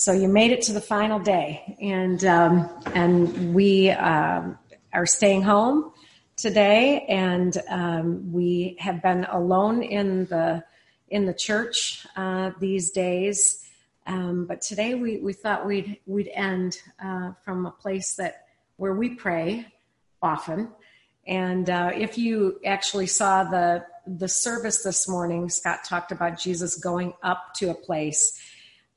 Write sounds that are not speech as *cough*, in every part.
So you made it to the final day, and um, and we um, are staying home today, and um, we have been alone in the in the church uh, these days. Um, but today we, we thought we'd we'd end uh, from a place that where we pray often. And uh, if you actually saw the the service this morning, Scott talked about Jesus going up to a place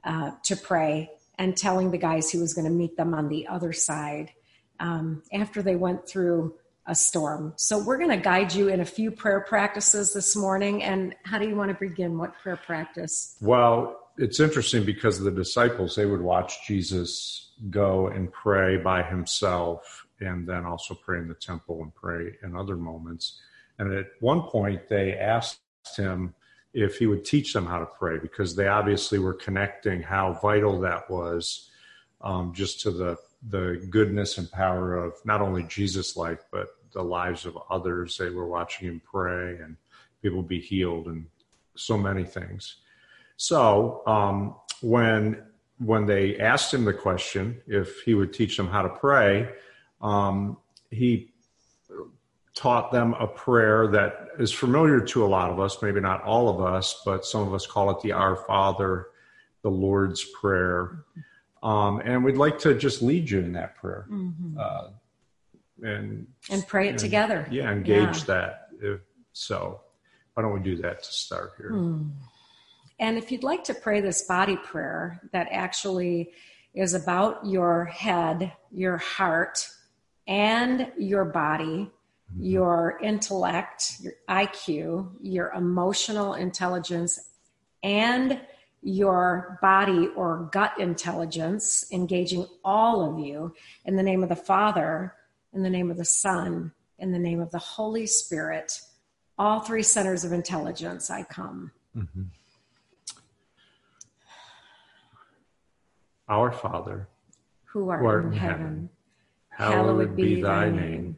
uh, to pray and telling the guys he was going to meet them on the other side um, after they went through a storm. So we're going to guide you in a few prayer practices this morning. And how do you want to begin? What prayer practice? Well, it's interesting because the disciples they would watch Jesus go and pray by himself, and then also pray in the temple and pray in other moments. And at one point, they asked him if he would teach them how to pray because they obviously were connecting how vital that was um, just to the the goodness and power of not only Jesus' life but the lives of others. They were watching him pray and people be healed and so many things. So um, when when they asked him the question if he would teach them how to pray, um, he taught them a prayer that is familiar to a lot of us, maybe not all of us, but some of us call it the Our Father, the Lord's Prayer. Um, and we'd like to just lead you in that prayer. Mm-hmm. Uh, and and pray it and, together. Yeah, engage yeah. that. If, so, why don't we do that to start here? Mm. And if you'd like to pray this body prayer that actually is about your head, your heart, and your body, mm-hmm. your intellect, your IQ, your emotional intelligence, and your body or gut intelligence, engaging all of you in the name of the Father, in the name of the Son, in the name of the Holy Spirit. All three centers of intelligence, I come. Mm-hmm. Our Father, who art, who art in, in heaven, heaven hallowed be thy name.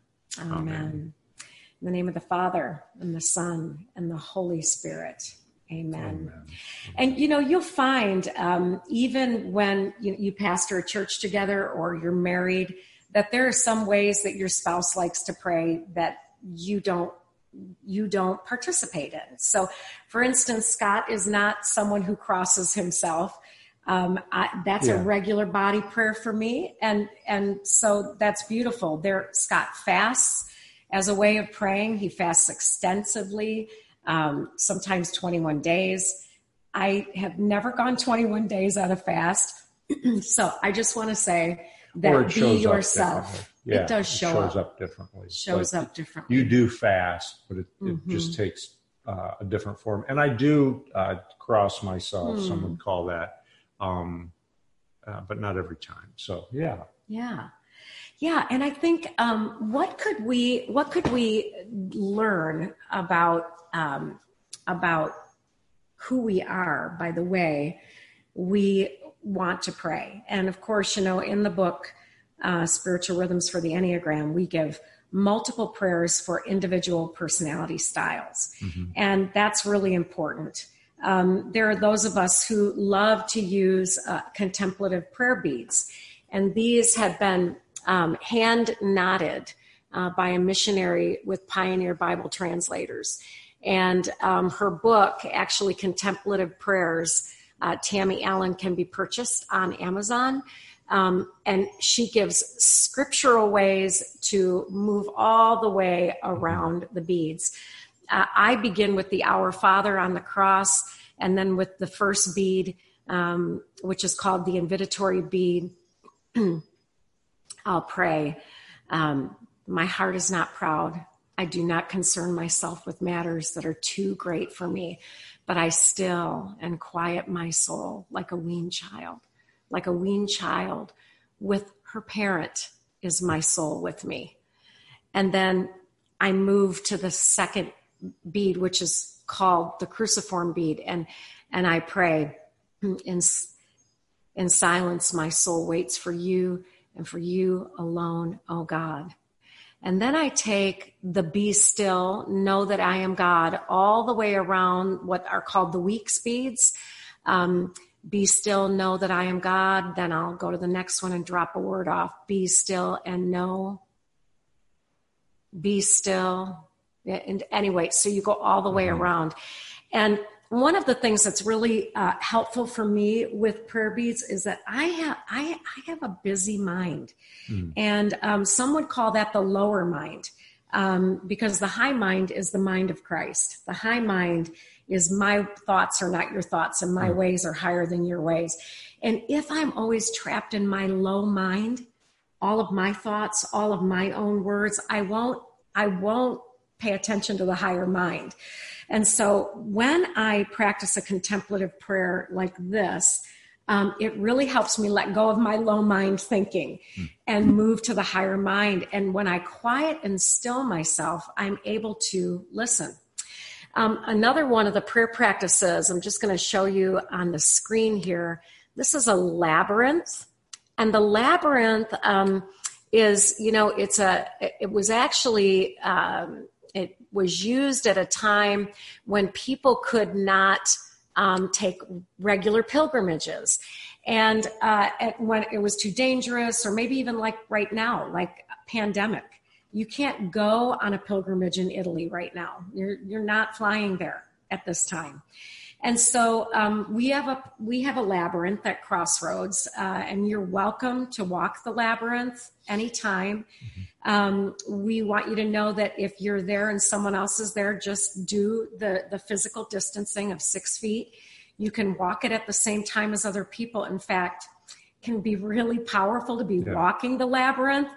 Amen. In the name of the Father, and the Son, and the Holy Spirit. Amen. Amen. And you know, you'll find um, even when you, you pastor a church together or you're married, that there are some ways that your spouse likes to pray that you don't you don't participate in. So, for instance, Scott is not someone who crosses himself. Um, I, that's yeah. a regular body prayer for me, and and so that's beautiful. There, Scott fasts as a way of praying. He fasts extensively, um, sometimes 21 days. I have never gone 21 days on a fast, *clears throat* so I just want to say that be yourself. Yeah, it does show it shows up, up differently. Shows like up differently. You do fast, but it, mm-hmm. it just takes uh, a different form. And I do uh, cross myself. Mm. Some would call that um, uh, but not every time. So yeah, yeah, yeah. And I think um, what could we what could we learn about um, about who we are by the way we want to pray? And of course, you know, in the book uh, Spiritual Rhythms for the Enneagram, we give multiple prayers for individual personality styles. Mm-hmm. And that's really important. Um, there are those of us who love to use uh, contemplative prayer beads, and these have been um, hand knotted uh, by a missionary with Pioneer Bible translators. And um, her book, actually, Contemplative Prayers, uh, Tammy Allen, can be purchased on Amazon. Um, and she gives scriptural ways to move all the way around the beads uh, I begin with the Our Father on the cross, and then with the first bead, um, which is called the invitatory bead. *clears throat* I'll pray. Um, my heart is not proud. I do not concern myself with matters that are too great for me, but I still and quiet my soul like a weaned child. like a weaned child with her parent is my soul with me. And then I move to the second bead, which is called the cruciform bead. And, and I pray in, in silence, my soul waits for you and for you alone, O God. And then I take the be still, know that I am God, all the way around what are called the weeks beads. Um, be still, know that I am God. Then I'll go to the next one and drop a word off. Be still and know. Be still. And anyway, so you go all the way mm-hmm. around. And one of the things that's really uh, helpful for me with prayer beads is that I have I, I have a busy mind, mm. and um, some would call that the lower mind, um, because the high mind is the mind of Christ. The high mind is my thoughts are not your thoughts, and my mm. ways are higher than your ways. And if I'm always trapped in my low mind, all of my thoughts, all of my own words, I won't I won't pay attention to the higher mind. And so when I practice a contemplative prayer like this, um, it really helps me let go of my low mind thinking and move to the higher mind. And when I quiet and still myself, I'm able to listen. Um, another one of the prayer practices, I'm just going to show you on the screen here. This is a labyrinth. And the labyrinth um, is, you know, it's a, it was actually, um, was used at a time when people could not um, take regular pilgrimages. And uh, when it was too dangerous, or maybe even like right now, like pandemic, you can't go on a pilgrimage in Italy right now. You're, you're not flying there at this time. And so um, we have a we have a labyrinth at Crossroads, uh, and you're welcome to walk the labyrinth anytime. Mm-hmm. Um, we want you to know that if you're there and someone else is there, just do the the physical distancing of six feet. You can walk it at the same time as other people. In fact, can be really powerful to be yeah. walking the labyrinth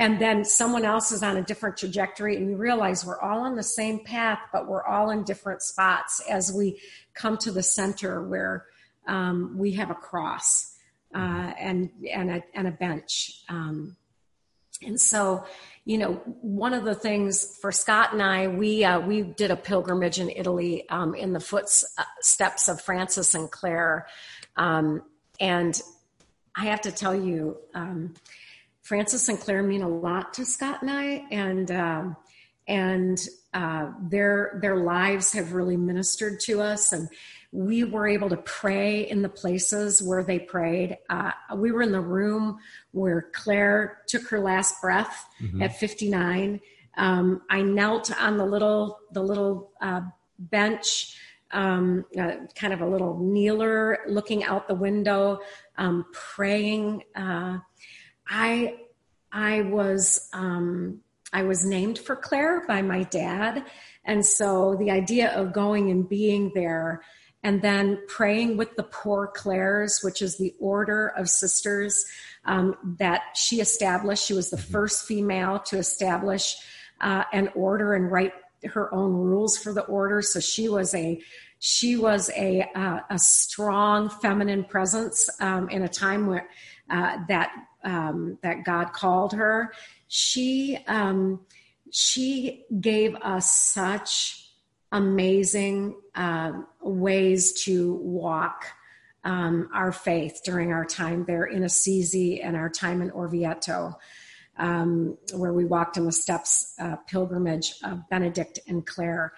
and then someone else is on a different trajectory and you realize we're all on the same path but we're all in different spots as we come to the center where um, we have a cross uh, and and a, and a bench. Um, and so you know one of the things for scott and i we uh, we did a pilgrimage in italy um, in the footsteps of francis and clare um, and i have to tell you um, Francis and Clare mean a lot to Scott and I, and um, and uh, their their lives have really ministered to us, and we were able to pray in the places where they prayed. Uh, we were in the room where Clare took her last breath mm-hmm. at 59. Um, I knelt on the little the little uh, bench. Um, uh, kind of a little kneeler looking out the window, um, praying. Uh, I I was um, I was named for Claire by my dad, and so the idea of going and being there, and then praying with the Poor Clares, which is the order of sisters um, that she established. She was the mm-hmm. first female to establish uh, an order and write her own rules for the order. So she was a she was a uh, a strong feminine presence um, in a time where uh, that um, that God called her, she um, she gave us such amazing uh, ways to walk um, our faith during our time there in Assisi and our time in Orvieto, um, where we walked in the steps uh, pilgrimage of Benedict and Clare.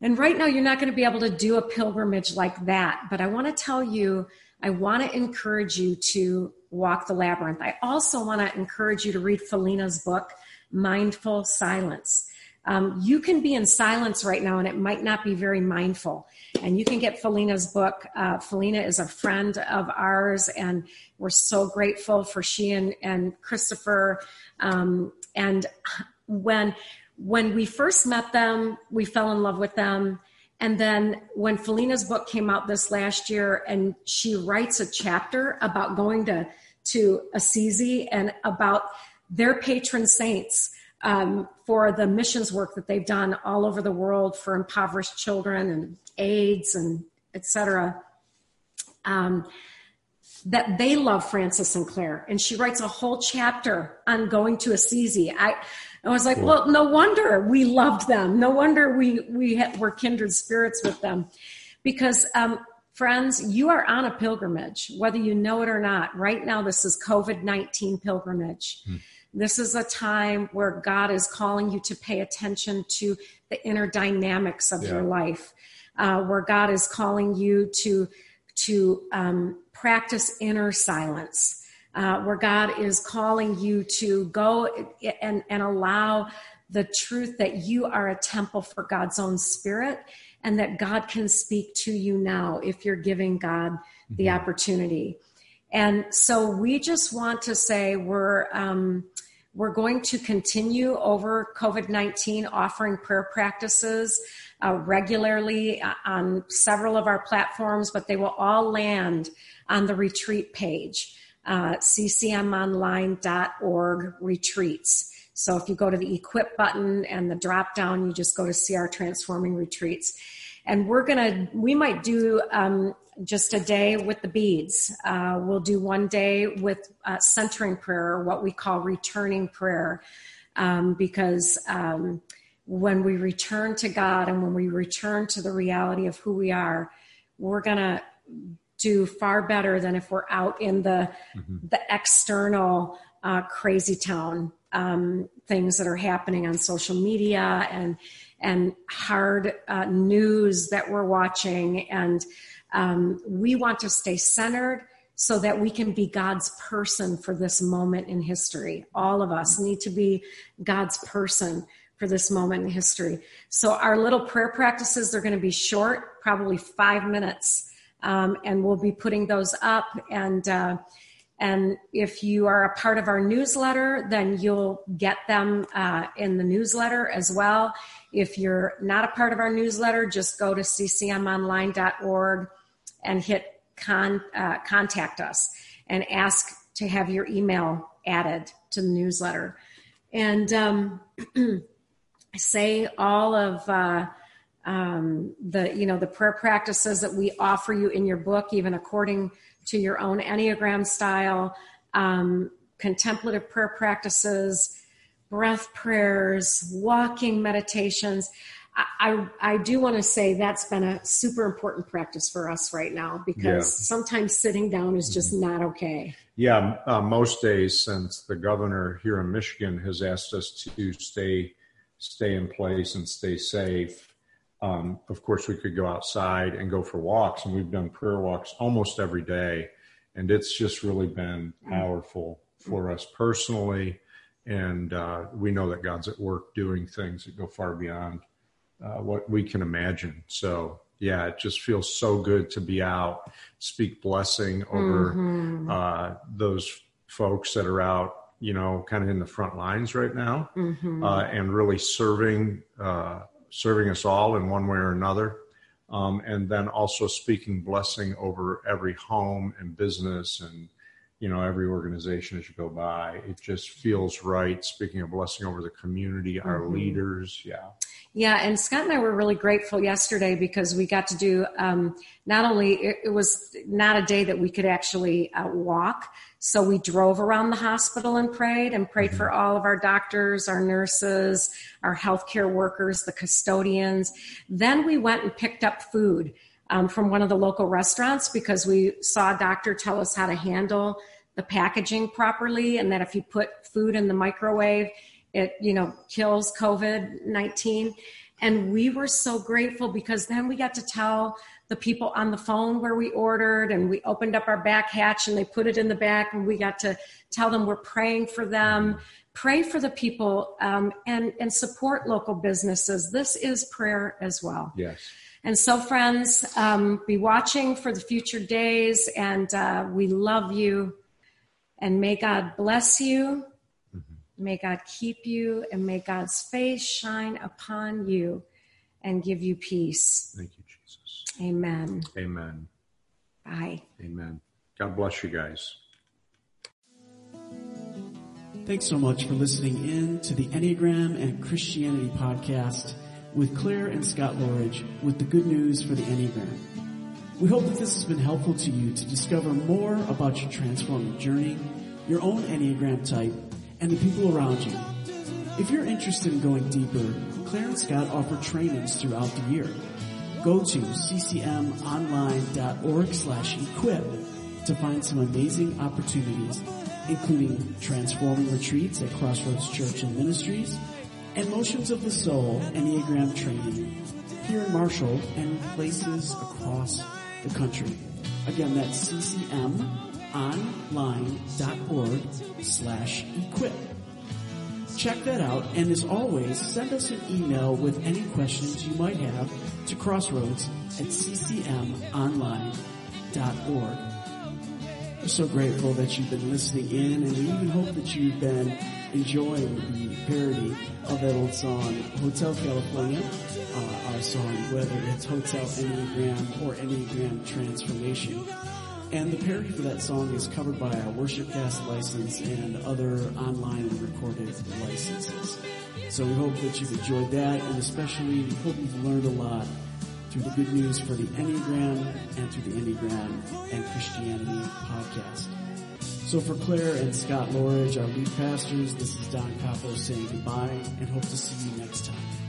And right now, you're not going to be able to do a pilgrimage like that, but I want to tell you, I want to encourage you to walk the labyrinth. I also want to encourage you to read Phileena's book, Mindful Silence. Um, you can be in silence right now and it might not be very mindful. And you can get Phileena's book. Uh, Phileena is a friend of ours, and we're so grateful for she and, and Christopher. Um, and when when we first met them, we fell in love with them. And then when Phileena's book came out this last year, and she writes a chapter about going to to Assisi and about their patron saints um, for the missions work that they've done all over the world for impoverished children and AIDS and etc. Um, that they love Francis and Clare. And she writes a whole chapter on going to Assisi. I, I was like, well, no wonder we loved them. No wonder we, we had, were kindred spirits with them. Because, um, friends, you are on a pilgrimage, whether you know it or not. Right now, this is COVID 19 pilgrimage. Hmm. This is a time where God is calling you to pay attention to the inner dynamics of yeah. your life, uh, where God is calling you to to um, practice inner silence, uh, where God is calling you to go and, and allow the truth that you are a temple for God's own spirit and that God can speak to you now if you're giving God the mm-hmm. opportunity. And so we just want to say we're um, we're going to continue over COVID 19 offering prayer practices uh, regularly uh, on several of our platforms, but they will all land on the retreat page, uh, ccmonline.org retreats. So if you go to the equip button and the drop down, you just go to see our transforming retreats. And we're going to, we might do um, just a day with the beads. Uh, we'll do one day with uh, centering prayer, what we call returning prayer, um, because um, when we return to God and when we return to the reality of who we are, we're going to do far better than if we're out in the mm-hmm. the external uh, crazy town um, things that are happening on social media and and hard uh, news that we're watching and um, we want to stay centered so that we can be God's person for this moment in history. All of us need to be God's person for this moment in history. So our little prayer practices, they're going to be short, probably five minutes. Um, and we'll be putting those up. And, uh, and if you are a part of our newsletter, then you'll get them uh, in the newsletter as well. If you're not a part of our newsletter, just go to ccmonline.org and hit con, uh, contact us and ask to have your email added to the newsletter. And um, *clears throat* say all of uh, um, the you know the prayer practices that we offer you in your book, even according to your own Enneagram style, um, contemplative prayer practices, breath prayers, walking meditations. I, I do want to say that's been a super important practice for us right now because yeah. sometimes sitting down is just mm-hmm. not okay. Yeah, uh, most days since the governor here in Michigan has asked us to stay stay in place and stay safe. Um, of course, we could go outside and go for walks, and we've done prayer walks almost every day, and it's just really been powerful for us personally. And uh, we know that God's at work doing things that go far beyond uh, what we can imagine. So yeah, it just feels so good to be out, speak blessing over mm-hmm. uh, those folks that are out, you know, kind of in the front lines right now, mm-hmm. uh, and really serving uh, serving us all in one way or another. Um, and then also speaking blessing over every home and business and you know every organization as you go by it just feels right speaking of blessing over the community our mm-hmm. leaders yeah yeah, and Scott and I were really grateful yesterday because we got to do um, not only it, it, was not a day that we could actually uh, walk, so we drove around the hospital and prayed and prayed mm-hmm. for all of our doctors, our nurses, our healthcare workers, the custodians. Then we went and picked up food um, from one of the local restaurants because we saw a doctor tell us how to handle the packaging properly, and that if you put food in the microwave it you know kills covid-19 and we were so grateful because then we got to tell the people on the phone where we ordered and we opened up our back hatch and they put it in the back and we got to tell them we're praying for them. Pray for the people um, and and support local businesses. This is prayer as well. Yes. And so friends um, be watching for the future days and uh, we love you. And may god bless you May God keep you and may God's face shine upon you and give you peace. Thank you, Jesus. Amen. Amen. Bye. Amen. God bless you guys. Thanks so much for listening in to the Enneagram and Christianity podcast with Claire and Scott Loughrige with the good news for the Enneagram. We hope that this has been helpful to you to discover more about your transforming journey, your own Enneagram type, and the people around you. If you're interested in going deeper, Claire and Scott offer trainings throughout the year. Go to ccmonline.org slash equip to find some amazing opportunities, including transforming retreats at Crossroads Church and Ministries, and Motions of the Soul Enneagram training here in Marshall and places across the country. Again, that's ccmonline.org slash equip. Check that out, and as always, send us an email with any questions you might have to crossroads at ccmonline.org. We're so grateful that you've been listening in, and we even hope that you've been enjoying the parody of that old song, Hotel California, uh, our song, whether it's Hotel Enneagram or Enneagram Transformation. And the parody for that song is covered by our Worshipcast license and other online and recorded licenses. So we hope that you've enjoyed that and especially we hope you've learned a lot through the good news for the Enneagram and through the Enneagram and Christianity podcast. So for Claire and Scott Loughrige, our lead pastors, this is Don Capo saying goodbye and hope to see you next time.